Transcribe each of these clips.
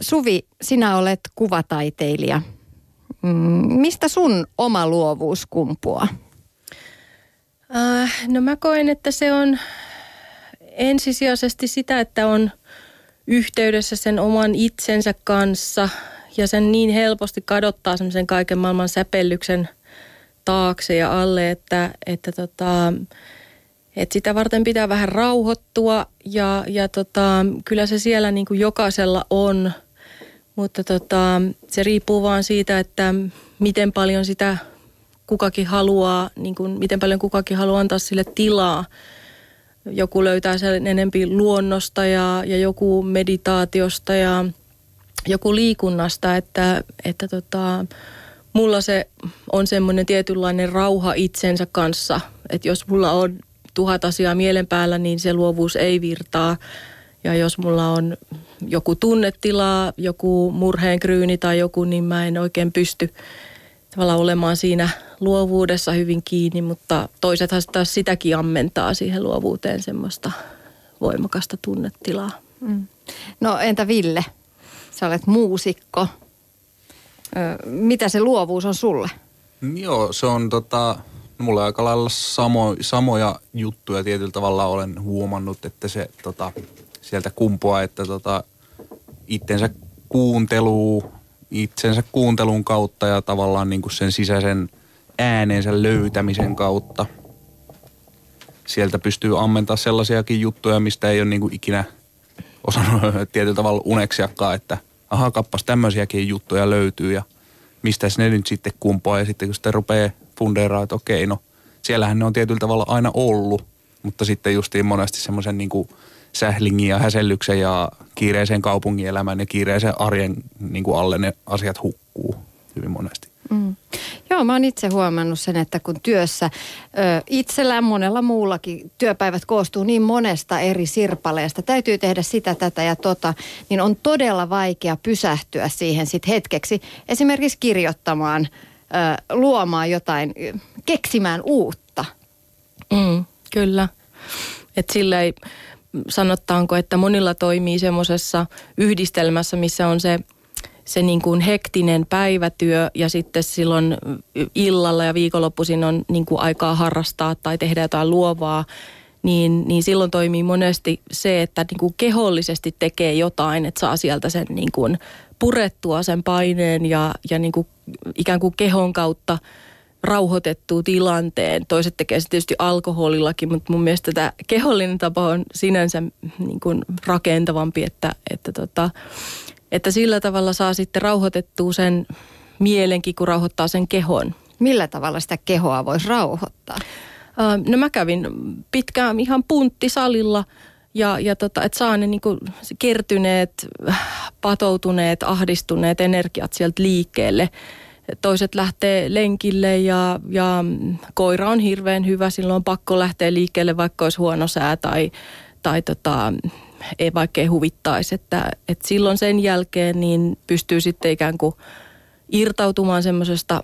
Suvi, sinä olet kuvataiteilija. Mm, mistä sun oma luovuus kumpuaa? Äh, no mä koen, että se on ensisijaisesti sitä, että on yhteydessä sen oman itsensä kanssa ja sen niin helposti kadottaa semmoisen kaiken maailman säpellyksen taakse ja alle, että, että tota, et sitä varten pitää vähän rauhoittua ja, ja tota, kyllä se siellä niin kuin jokaisella on, mutta tota, se riippuu vaan siitä, että miten paljon sitä kukakin haluaa, niin kuin miten paljon kukakin haluaa antaa sille tilaa. Joku löytää sen enempi luonnosta ja, ja joku meditaatiosta ja joku liikunnasta, että, että tota, mulla se on semmoinen tietynlainen rauha itsensä kanssa, että jos mulla on tuhat asiaa mielen päällä, niin se luovuus ei virtaa. Ja jos mulla on joku tunnetila, joku murheenkryyni tai joku, niin mä en oikein pysty tavallaan olemaan siinä luovuudessa hyvin kiinni, mutta toisethan taas sitäkin ammentaa siihen luovuuteen semmoista voimakasta tunnetilaa. Mm. No entä Ville? Sä olet muusikko. Mitä se luovuus on sulle? Joo, se on tota, mulla aika lailla samo, samoja juttuja tietyllä tavalla olen huomannut, että se tota, sieltä kumpuaa, että tota, itsensä kuuntelu, itsensä kuuntelun kautta ja tavallaan niin kuin sen sisäisen äänensä löytämisen kautta. Sieltä pystyy ammentaa sellaisiakin juttuja, mistä ei ole niin kuin ikinä osannut tietyllä tavalla uneksiakaan, että aha kappas tämmöisiäkin juttuja löytyy ja mistä ne nyt sitten kumpuaa ja sitten kun sitten rupeaa fundeeraa, että okei, no siellähän ne on tietyllä tavalla aina ollut, mutta sitten justiin monesti semmoisen niin kuin sählingin ja häsellyksen ja kiireisen elämän ja kiireisen arjen niin kuin alle ne asiat hukkuu hyvin monesti. Mm. Joo, mä oon itse huomannut sen, että kun työssä ö, itsellään monella muullakin työpäivät koostuu niin monesta eri sirpaleesta, täytyy tehdä sitä, tätä ja tota, niin on todella vaikea pysähtyä siihen sit hetkeksi. Esimerkiksi kirjoittamaan luomaan jotain, keksimään uutta. Mm, kyllä. Että silleen sanottaanko, että monilla toimii semmoisessa yhdistelmässä, missä on se, se niin kuin hektinen päivätyö ja sitten silloin illalla ja viikonloppuisin on niin kuin aikaa harrastaa tai tehdä jotain luovaa, niin, niin silloin toimii monesti se, että niin kuin kehollisesti tekee jotain, että saa sieltä sen niin kuin purettua sen paineen ja, ja niin kuin ikään kuin kehon kautta rauhoitettua tilanteen. Toiset tekee se tietysti alkoholillakin, mutta mun mielestä tämä kehollinen tapa on sinänsä niin kuin rakentavampi, että, että, tota, että sillä tavalla saa sitten rauhoitettua sen mielenkin, kun rauhoittaa sen kehon. Millä tavalla sitä kehoa voisi rauhoittaa? No mä kävin pitkään ihan punttisalilla ja, ja tota, että saa ne niinku kertyneet, patoutuneet, ahdistuneet energiat sieltä liikkeelle. Toiset lähtee lenkille ja, ja koira on hirveän hyvä, silloin on pakko lähteä liikkeelle, vaikka olisi huono sää tai, tai tota, ei vaikka ei huvittaisi. Että, että silloin sen jälkeen niin pystyy sitten ikään kuin irtautumaan semmoisesta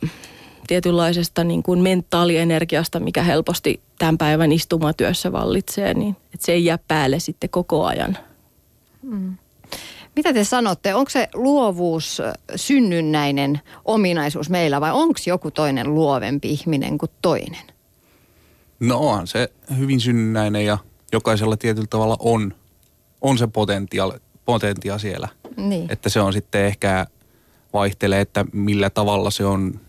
tietynlaisesta niin kuin mentaalienergiasta, mikä helposti tämän päivän istumatyössä vallitsee, niin että se ei jää päälle sitten koko ajan. Mm. Mitä te sanotte, onko se luovuus synnynnäinen ominaisuus meillä vai onko joku toinen luovempi ihminen kuin toinen? No on se hyvin synnynnäinen ja jokaisella tietyllä tavalla on, on se potentiaali, potentia siellä. Niin. Että se on sitten ehkä vaihtelee, että millä tavalla se on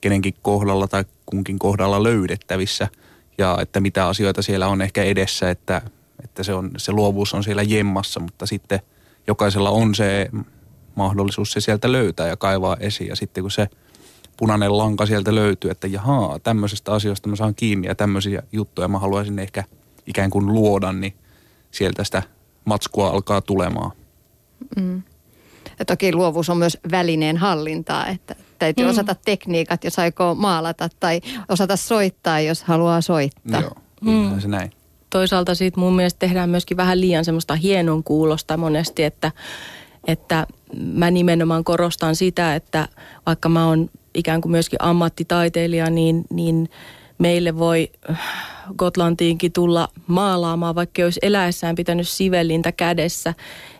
kenenkin kohdalla tai kunkin kohdalla löydettävissä ja että mitä asioita siellä on ehkä edessä, että, että se, on, se luovuus on siellä jemmassa, mutta sitten jokaisella on se mahdollisuus se sieltä löytää ja kaivaa esiin ja sitten kun se punainen lanka sieltä löytyy, että jahaa, tämmöisestä asioista mä saan kiinni ja tämmöisiä juttuja mä haluaisin ehkä ikään kuin luoda, niin sieltä sitä matskua alkaa tulemaan. Mm. Ja toki luovuus on myös välineen hallintaa, että täytyy mm. osata tekniikat, jos aikoo maalata tai osata soittaa, jos haluaa soittaa. Joo, mm. se näin. Toisaalta siitä mun mielestä tehdään myöskin vähän liian semmoista hienon kuulosta monesti, että, että mä nimenomaan korostan sitä, että vaikka mä oon ikään kuin myöskin ammattitaiteilija, niin, niin meille voi Gotlantiinkin tulla maalaamaan, vaikka olisi eläessään pitänyt sivellintä kädessä.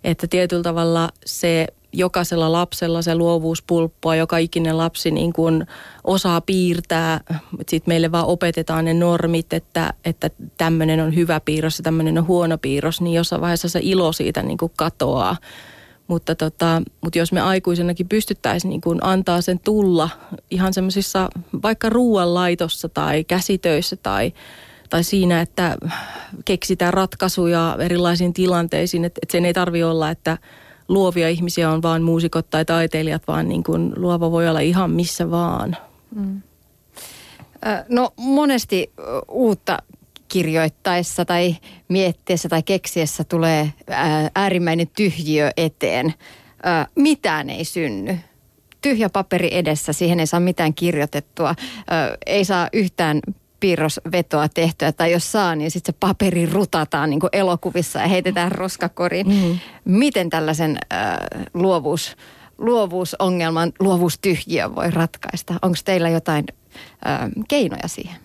Että tietyllä tavalla se jokaisella lapsella se luovuus pulppua, joka ikinen lapsi niin kuin osaa piirtää. Sitten meille vaan opetetaan ne normit, että, että tämmöinen on hyvä piirros ja tämmöinen on huono piirros, niin jossain vaiheessa se ilo siitä niin kuin katoaa. Mutta, tota, mutta jos me aikuisenakin pystyttäisiin niin kuin antaa sen tulla ihan semmoisissa vaikka ruoanlaitossa tai käsitöissä tai, tai siinä, että keksitään ratkaisuja erilaisiin tilanteisiin, että, että sen ei tarvi olla, että luovia ihmisiä on vain muusikot tai taiteilijat, vaan niin kuin luova voi olla ihan missä vaan. Mm. No monesti uutta kirjoittaessa tai miettiessä tai keksiessä tulee äärimmäinen tyhjiö eteen. Mitään ei synny. Tyhjä paperi edessä, siihen ei saa mitään kirjoitettua. Ei saa yhtään piirrosvetoa tehtyä, tai jos saa, niin sitten se paperi rutataan niin kuin elokuvissa ja heitetään roskakoriin. Mm. Miten tällaisen äh, luovuus, luovuusongelman, luovuustyhjiö voi ratkaista? Onko teillä jotain äh, keinoja siihen?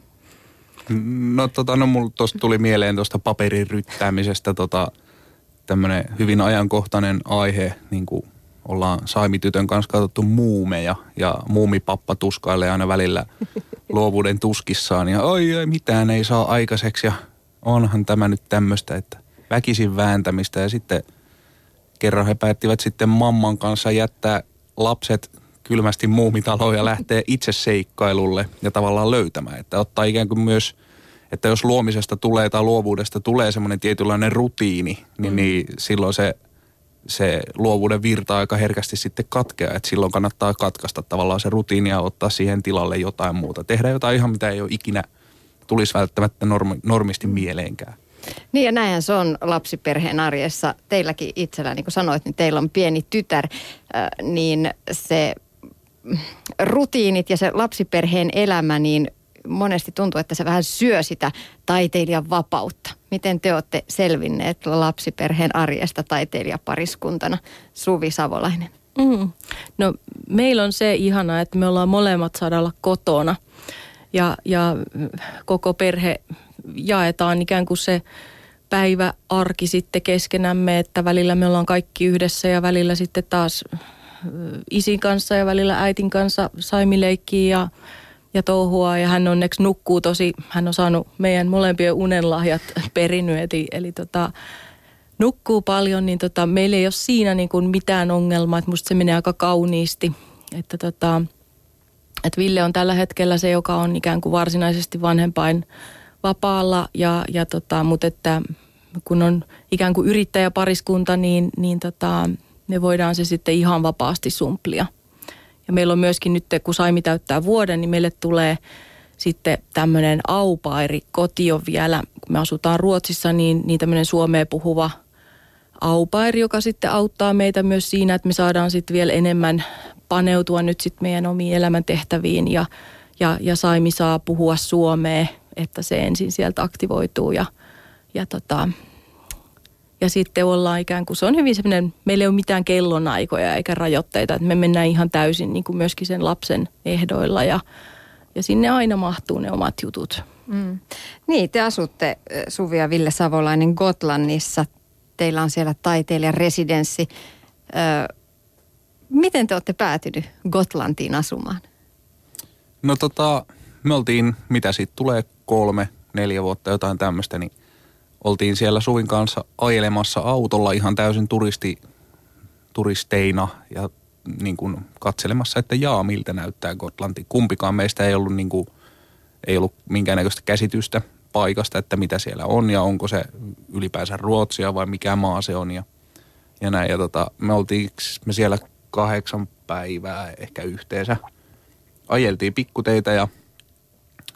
No tota, no mulla tuosta tuli mieleen tuosta paperin ryttäämisestä tota, tämmöinen hyvin ajankohtainen aihe, niin kuin ollaan Saimitytön kanssa katsottu muumeja ja muumipappa tuskailee aina välillä luovuuden tuskissaan ja oi, oi mitään ei saa aikaiseksi ja onhan tämä nyt tämmöistä, että väkisin vääntämistä ja sitten kerran he päättivät sitten mamman kanssa jättää lapset kylmästi muumitaloon ja lähtee itse seikkailulle ja tavallaan löytämään. Että ottaa ikään kuin myös, että jos luomisesta tulee tai luovuudesta tulee semmoinen tietynlainen rutiini, niin, mm. niin silloin se, se luovuuden virta aika herkästi sitten katkeaa. Että silloin kannattaa katkaista tavallaan se rutiini ja ottaa siihen tilalle jotain muuta. Tehdä jotain ihan mitä ei ole ikinä tulisi välttämättä normi, normisti mieleenkään. Niin ja näinhän se on lapsiperheen arjessa. Teilläkin itsellä, niin kuin sanoit, niin teillä on pieni tytär, niin se rutiinit ja se lapsiperheen elämä, niin monesti tuntuu, että se vähän syö sitä taiteilijan vapautta. Miten te olette selvinneet lapsiperheen arjesta taiteilijapariskuntana, Suvi Savolainen? Mm. No meillä on se ihana, että me ollaan molemmat sadalla kotona ja, ja koko perhe jaetaan ikään kuin se päivä arki sitten keskenämme, että välillä me ollaan kaikki yhdessä ja välillä sitten taas isin kanssa ja välillä äitin kanssa saimileikkiä ja, ja touhua. Ja hän onneksi nukkuu tosi, hän on saanut meidän molempien unenlahjat perinyt, eli, eli tota, nukkuu paljon, niin tota, meillä ei ole siinä niin kuin mitään ongelmaa, että musta se menee aika kauniisti. Että tota, että Ville on tällä hetkellä se, joka on ikään kuin varsinaisesti vanhempain vapaalla, ja, ja tota, mutta että kun on ikään kuin yrittäjäpariskunta, niin, niin tota, me voidaan se sitten ihan vapaasti sumplia. Ja meillä on myöskin nyt, kun Saimi täyttää vuoden, niin meille tulee sitten tämmöinen aupairi kotio vielä. Kun me asutaan Ruotsissa, niin, niin tämmöinen suomeen puhuva aupairi, joka sitten auttaa meitä myös siinä, että me saadaan sitten vielä enemmän paneutua nyt sitten meidän omiin elämäntehtäviin ja, ja, ja Saimi saa puhua suomea, että se ensin sieltä aktivoituu ja, ja tota, ja sitten ollaan ikään kuin, se on hyvin semmoinen, meillä ei ole mitään kellonaikoja eikä rajoitteita, että me mennään ihan täysin niin kuin myöskin sen lapsen ehdoilla ja, ja sinne aina mahtuu ne omat jutut. Mm. Niin, te asutte Suvi ja Ville Savolainen Gotlannissa. Teillä on siellä taiteilijan residenssi. Ö, miten te olette päätynyt Gotlantiin asumaan? No tota, me oltiin, mitä siitä tulee, kolme, neljä vuotta, jotain tämmöistä, niin oltiin siellä Suvin kanssa ajelemassa autolla ihan täysin turisti, turisteina ja niin kuin katselemassa, että jaa, miltä näyttää Gotlanti. Kumpikaan meistä ei ollut, niin kuin, ei ollut minkäännäköistä käsitystä paikasta, että mitä siellä on ja onko se ylipäänsä Ruotsia vai mikä maa se on ja, ja näin. Ja tota, me oltiin me siellä kahdeksan päivää ehkä yhteensä. Ajeltiin pikkuteitä ja –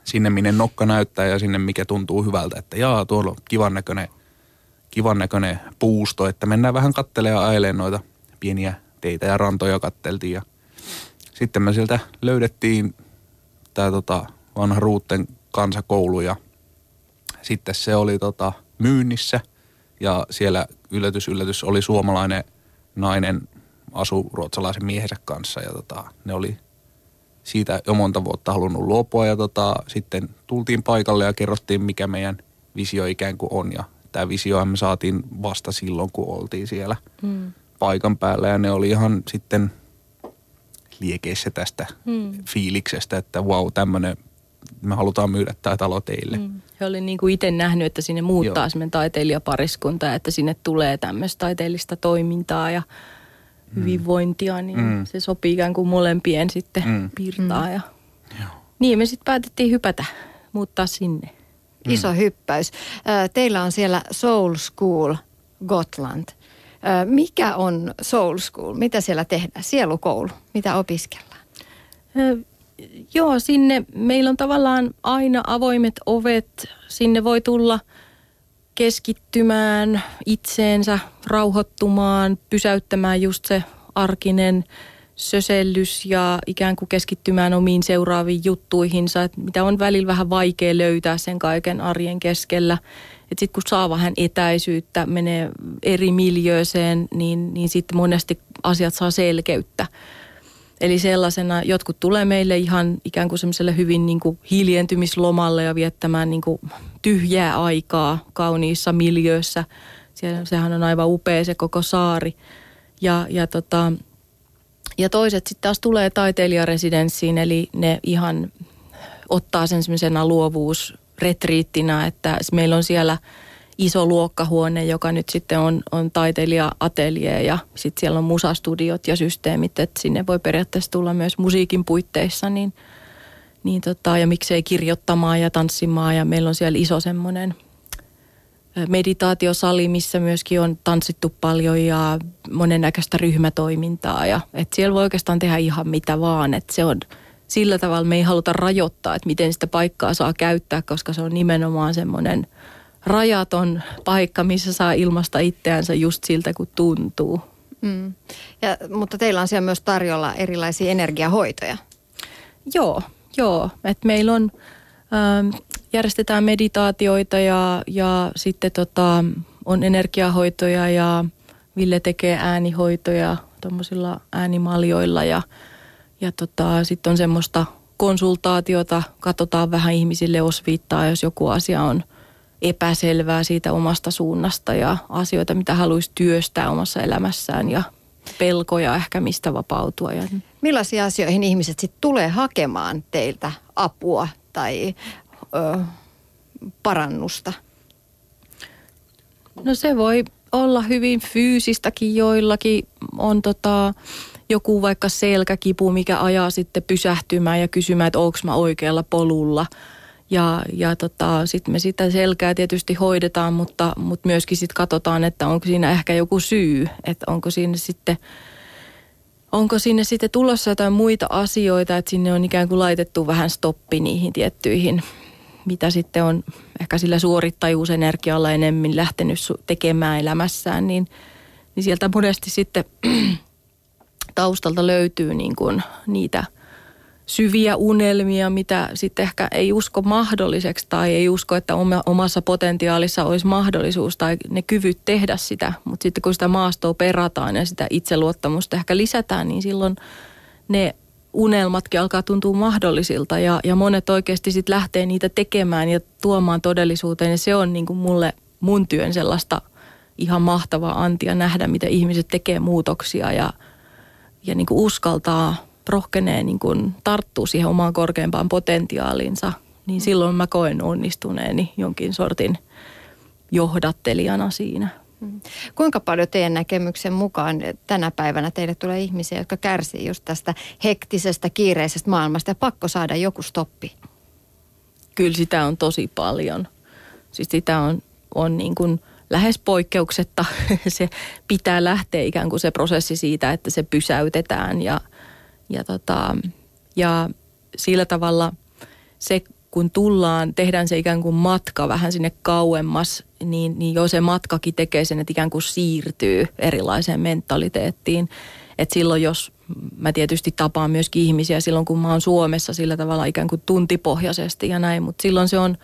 sinne, minne nokka näyttää ja sinne, mikä tuntuu hyvältä. Että jaa, tuolla on kivan näköinen, kivan näköinen puusto, että mennään vähän kattelemaan ja ajelemaan noita pieniä teitä ja rantoja katteltiin. Ja sitten me sieltä löydettiin tämä tota, vanha Ruutten kansakoulu ja sitten se oli tota, myynnissä ja siellä yllätys yllätys oli suomalainen nainen asu ruotsalaisen miehensä kanssa ja tota, ne oli siitä jo monta vuotta halunnut luopua ja tota, sitten tultiin paikalle ja kerrottiin, mikä meidän visio ikään kuin on. Ja tämä visio me saatiin vasta silloin, kun oltiin siellä mm. paikan päällä ja ne oli ihan sitten liekeissä tästä mm. fiiliksestä, että wow, tämmöinen, me halutaan myydä tämä talo teille. Mm. He oli niin kuin itse nähnyt, että sinne muuttaa semmoinen taiteilijapariskunta, että sinne tulee tämmöistä taiteellista toimintaa ja. Hyvinvointia, niin mm. se sopii ikään kuin molempien sitten mm. piirtaa. Mm. Ja... Joo. Niin me sitten päätettiin hypätä, muuttaa sinne. Mm. Iso hyppäys. Teillä on siellä Soul School Gotland. Mikä on Soul School? Mitä siellä tehdään? Sielukoulu. Mitä opiskellaan? Joo, sinne meillä on tavallaan aina avoimet ovet. Sinne voi tulla keskittymään itseensä, rauhoittumaan, pysäyttämään just se arkinen sösellys ja ikään kuin keskittymään omiin seuraaviin juttuihinsa, että mitä on välillä vähän vaikea löytää sen kaiken arjen keskellä. Että sitten kun saa vähän etäisyyttä, menee eri miljööseen, niin, niin sitten monesti asiat saa selkeyttä. Eli sellaisena, jotkut tulee meille ihan ikään kuin semmoiselle hyvin niin kuin hiljentymislomalle ja viettämään niin kuin tyhjää aikaa kauniissa miljöössä. Siellä, sehän on aivan upea se koko saari. Ja, ja, tota, ja toiset sitten taas tulee taiteilijaresidenssiin, eli ne ihan ottaa sen semmoisena luovuusretriittinä, että meillä on siellä – iso luokkahuone, joka nyt sitten on, on taiteilija-atelje ja sitten siellä on musastudiot ja systeemit, että sinne voi periaatteessa tulla myös musiikin puitteissa, niin, niin tota, ja miksei kirjoittamaan ja tanssimaan ja meillä on siellä iso semmoinen meditaatiosali, missä myöskin on tanssittu paljon ja monennäköistä ryhmätoimintaa ja että siellä voi oikeastaan tehdä ihan mitä vaan, että se on sillä tavalla me ei haluta rajoittaa, että miten sitä paikkaa saa käyttää, koska se on nimenomaan semmoinen – rajaton paikka, missä saa ilmasta itseänsä just siltä, kun tuntuu. Mm. Ja, mutta teillä on siellä myös tarjolla erilaisia energiahoitoja. Joo, joo. Et meillä on, ähm, järjestetään meditaatioita ja, ja sitten tota, on energiahoitoja ja Ville tekee äänihoitoja tuommoisilla äänimaljoilla ja, ja tota, sitten on semmoista konsultaatiota, katsotaan vähän ihmisille osviittaa, jos joku asia on – epäselvää siitä omasta suunnasta ja asioita, mitä haluaisi työstää omassa elämässään ja pelkoja ehkä mistä vapautua. Millaisia asioihin ihmiset sitten tulee hakemaan teiltä apua tai ö, parannusta? No se voi olla hyvin fyysistäkin joillakin. On tota, joku vaikka selkäkipu, mikä ajaa sitten pysähtymään ja kysymään, että onko mä oikealla polulla – ja, ja tota, sitten me sitä selkää tietysti hoidetaan, mutta, mutta myöskin sitten katsotaan, että onko siinä ehkä joku syy, että onko siinä sitten onko sinne sitten tulossa jotain muita asioita, että sinne on ikään kuin laitettu vähän stoppi niihin tiettyihin, mitä sitten on ehkä sillä suorittajuusenergialla enemmän lähtenyt tekemään elämässään, niin, niin sieltä monesti sitten taustalta löytyy niin kuin niitä – syviä unelmia, mitä sitten ehkä ei usko mahdolliseksi tai ei usko, että omassa potentiaalissa olisi mahdollisuus tai ne kyvyt tehdä sitä. Mutta sitten kun sitä maastoa perataan ja sitä itseluottamusta ehkä lisätään, niin silloin ne unelmatkin alkaa tuntua mahdollisilta ja, ja monet oikeasti sitten lähtee niitä tekemään ja tuomaan todellisuuteen. Ja se on niin kuin mulle mun työn sellaista ihan mahtavaa antia nähdä, mitä ihmiset tekee muutoksia ja, ja niin kuin uskaltaa rohkenee niin kuin tarttua siihen omaan korkeampaan potentiaaliinsa, niin silloin mä koen onnistuneeni jonkin sortin johdattelijana siinä. Mm. Kuinka paljon teidän näkemyksen mukaan tänä päivänä teille tulee ihmisiä, jotka kärsii just tästä hektisestä, kiireisestä maailmasta ja pakko saada joku stoppi? Kyllä sitä on tosi paljon. Siis sitä on, on niin kuin lähes poikkeuksetta. se pitää lähteä ikään kuin se prosessi siitä, että se pysäytetään ja – ja, tota, ja sillä tavalla se, kun tullaan, tehdään se ikään kuin matka vähän sinne kauemmas, niin, niin jo se matkakin tekee sen, että ikään kuin siirtyy erilaiseen mentaliteettiin. Että silloin jos, mä tietysti tapaan myöskin ihmisiä silloin, kun mä oon Suomessa sillä tavalla ikään kuin tuntipohjaisesti ja näin, mutta silloin se on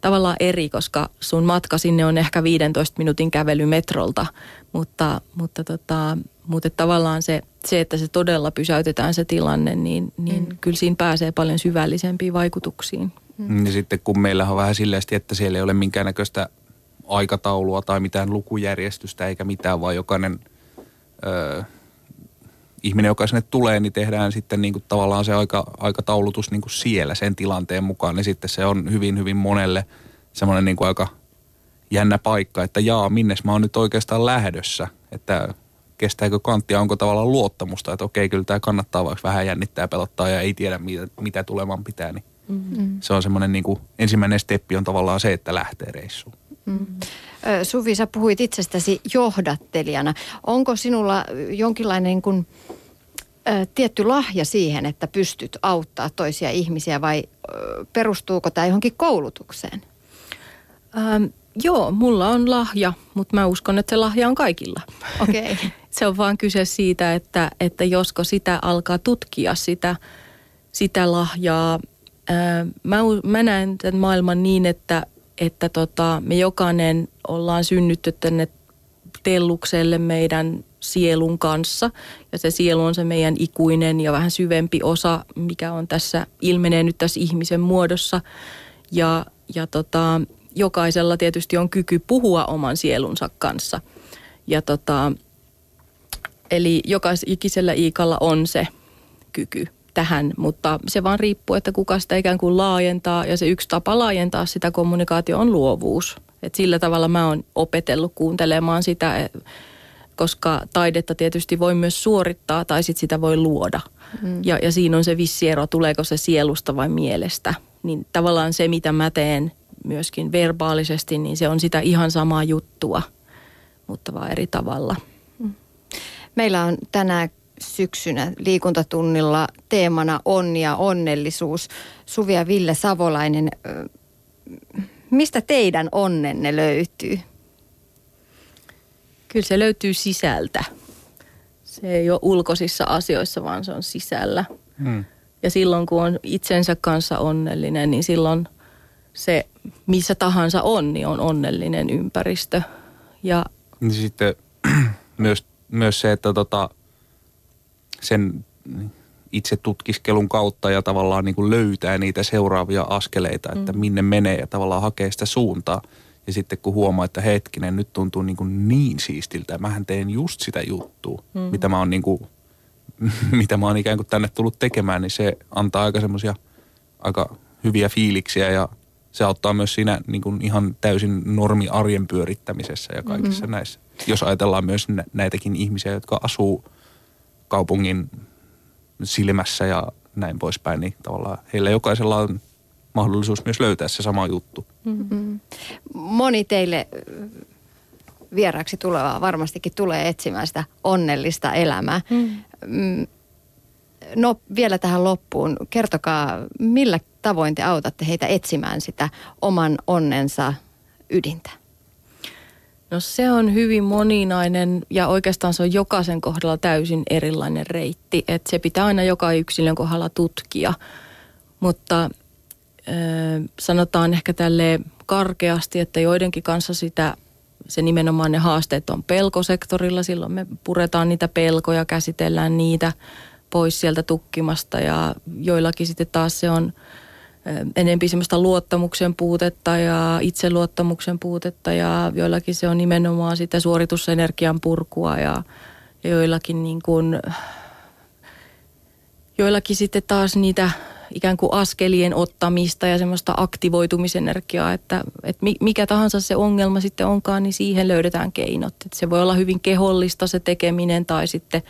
tavallaan eri, koska sun matka sinne on ehkä 15 minuutin kävely metrolta, mutta, mutta, tota, mutta tavallaan se, se, että se todella pysäytetään se tilanne, niin, niin mm. kyllä siinä pääsee paljon syvällisempiin vaikutuksiin. Mm. Ja sitten kun meillä on vähän silleen, että siellä ei ole minkäännäköistä aikataulua tai mitään lukujärjestystä eikä mitään, vaan jokainen ö, ihminen, joka sinne tulee, niin tehdään sitten niin kuin tavallaan se aika, aikataulutus niin kuin siellä sen tilanteen mukaan. Niin sitten se on hyvin, hyvin monelle semmoinen niin kuin aika jännä paikka, että jaa, minnes mä oon nyt oikeastaan lähdössä. Että kestääkö kanttia, onko tavallaan luottamusta, että okei, kyllä tämä kannattaa, vaikka vähän jännittää, pelottaa ja ei tiedä, mitä, mitä tulemaan pitää. Niin mm-hmm. Se on semmoinen niin kuin, ensimmäinen steppi on tavallaan se, että lähtee reissuun. Mm. Suvi, sä puhuit itsestäsi johdattelijana. Onko sinulla jonkinlainen niin kuin, ä, tietty lahja siihen, että pystyt auttaa toisia ihmisiä vai ä, perustuuko tämä johonkin koulutukseen? Ähm, joo, mulla on lahja, mutta mä uskon, että se lahja on kaikilla. Okay. se on vaan kyse siitä, että, että josko sitä alkaa tutkia sitä, sitä lahjaa. Mä, mä näen tämän maailman niin, että, että tota, me jokainen ollaan synnytty tänne tellukselle meidän sielun kanssa. Ja se sielu on se meidän ikuinen ja vähän syvempi osa, mikä on tässä, ilmenee nyt tässä ihmisen muodossa. Ja, ja tota, jokaisella tietysti on kyky puhua oman sielunsa kanssa. Ja tota, eli jokaisella iikalla on se kyky tähän, mutta se vaan riippuu, että kuka sitä ikään kuin laajentaa. Ja se yksi tapa laajentaa sitä kommunikaatio on luovuus. Et sillä tavalla mä oon opetellut kuuntelemaan sitä, koska taidetta tietysti voi myös suorittaa tai sit sitä voi luoda. Mm. Ja, ja siinä on se vissi ero, tuleeko se sielusta vai mielestä. Niin tavallaan se, mitä mä teen myöskin verbaalisesti, niin se on sitä ihan samaa juttua, mutta vaan eri tavalla. Meillä on tänä syksynä liikuntatunnilla teemana onni ja onnellisuus. Suvi ja Ville Savolainen, mistä teidän onnenne löytyy? Kyllä se löytyy sisältä. Se ei ole ulkoisissa asioissa, vaan se on sisällä. Hmm. Ja silloin kun on itsensä kanssa onnellinen, niin silloin se missä tahansa on, niin on onnellinen ympäristö. Ja niin sitten myös, myös se, että tota, sen itse tutkiskelun kautta ja tavallaan niin kuin löytää niitä seuraavia askeleita, että mm. minne menee ja tavallaan hakee sitä suuntaa. Ja sitten kun huomaa, että hetkinen, nyt tuntuu niin, kuin niin siistiltä, mähän teen just sitä juttua, mm. mitä mä oon niin kuin, mitä mä oon ikään kuin tänne tullut tekemään, niin se antaa aika semmoisia aika hyviä fiiliksiä ja se auttaa myös siinä niin kuin ihan täysin normi arjen pyörittämisessä ja kaikissa mm-hmm. näissä. Jos ajatellaan myös näitäkin ihmisiä, jotka asuu kaupungin silmässä ja näin poispäin, niin tavallaan heillä jokaisella on mahdollisuus myös löytää se sama juttu. Mm-hmm. Moni teille vieraaksi tulevaa varmastikin tulee etsimään sitä onnellista elämää. Mm. No vielä tähän loppuun, kertokaa millä tavoin te autatte heitä etsimään sitä oman onnensa ydintä? No se on hyvin moninainen ja oikeastaan se on jokaisen kohdalla täysin erilainen reitti. Että se pitää aina joka yksilön kohdalla tutkia. Mutta äh, sanotaan ehkä tälle karkeasti, että joidenkin kanssa sitä se nimenomaan ne haasteet on pelkosektorilla. Silloin me puretaan niitä pelkoja, käsitellään niitä pois sieltä tukkimasta ja joillakin sitten taas se on enempi semmoista luottamuksen puutetta ja itseluottamuksen puutetta ja joillakin se on nimenomaan sitä suoritusenergian purkua ja, ja joillakin niin kuin, joillakin sitten taas niitä ikään kuin askelien ottamista ja semmoista aktivoitumisenergiaa, että, että mikä tahansa se ongelma sitten onkaan, niin siihen löydetään keinot. Että se voi olla hyvin kehollista se tekeminen tai sitten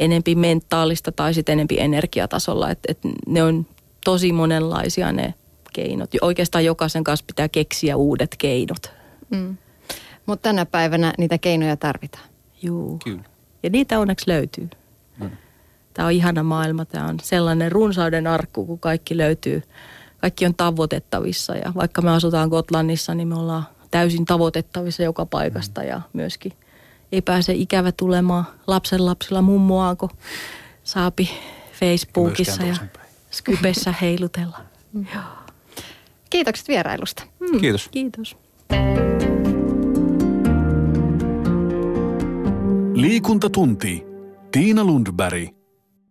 enempi mentaalista tai sitten enempi energiatasolla. Että, että ne on tosi monenlaisia ne keinot. Oikeastaan jokaisen kanssa pitää keksiä uudet keinot. Mm. Mutta tänä päivänä niitä keinoja tarvitaan. Joo. Kyllä. Ja niitä onneksi löytyy. Mm. Tämä on ihana maailma. Tämä on sellainen runsauden arkku, kun kaikki löytyy. Kaikki on tavoitettavissa ja vaikka me asutaan Gotlannissa, niin me ollaan täysin tavoitettavissa joka paikasta mm. ja myöskin ei pääse ikävä tulemaan lapsen lapsilla mummoaako saapi Facebookissa ja Skypessä heilutella. Mm. Kiitokset vierailusta. Mm, Kiitos. Kiitos. Liikuntatunti. Tiina Lundberg.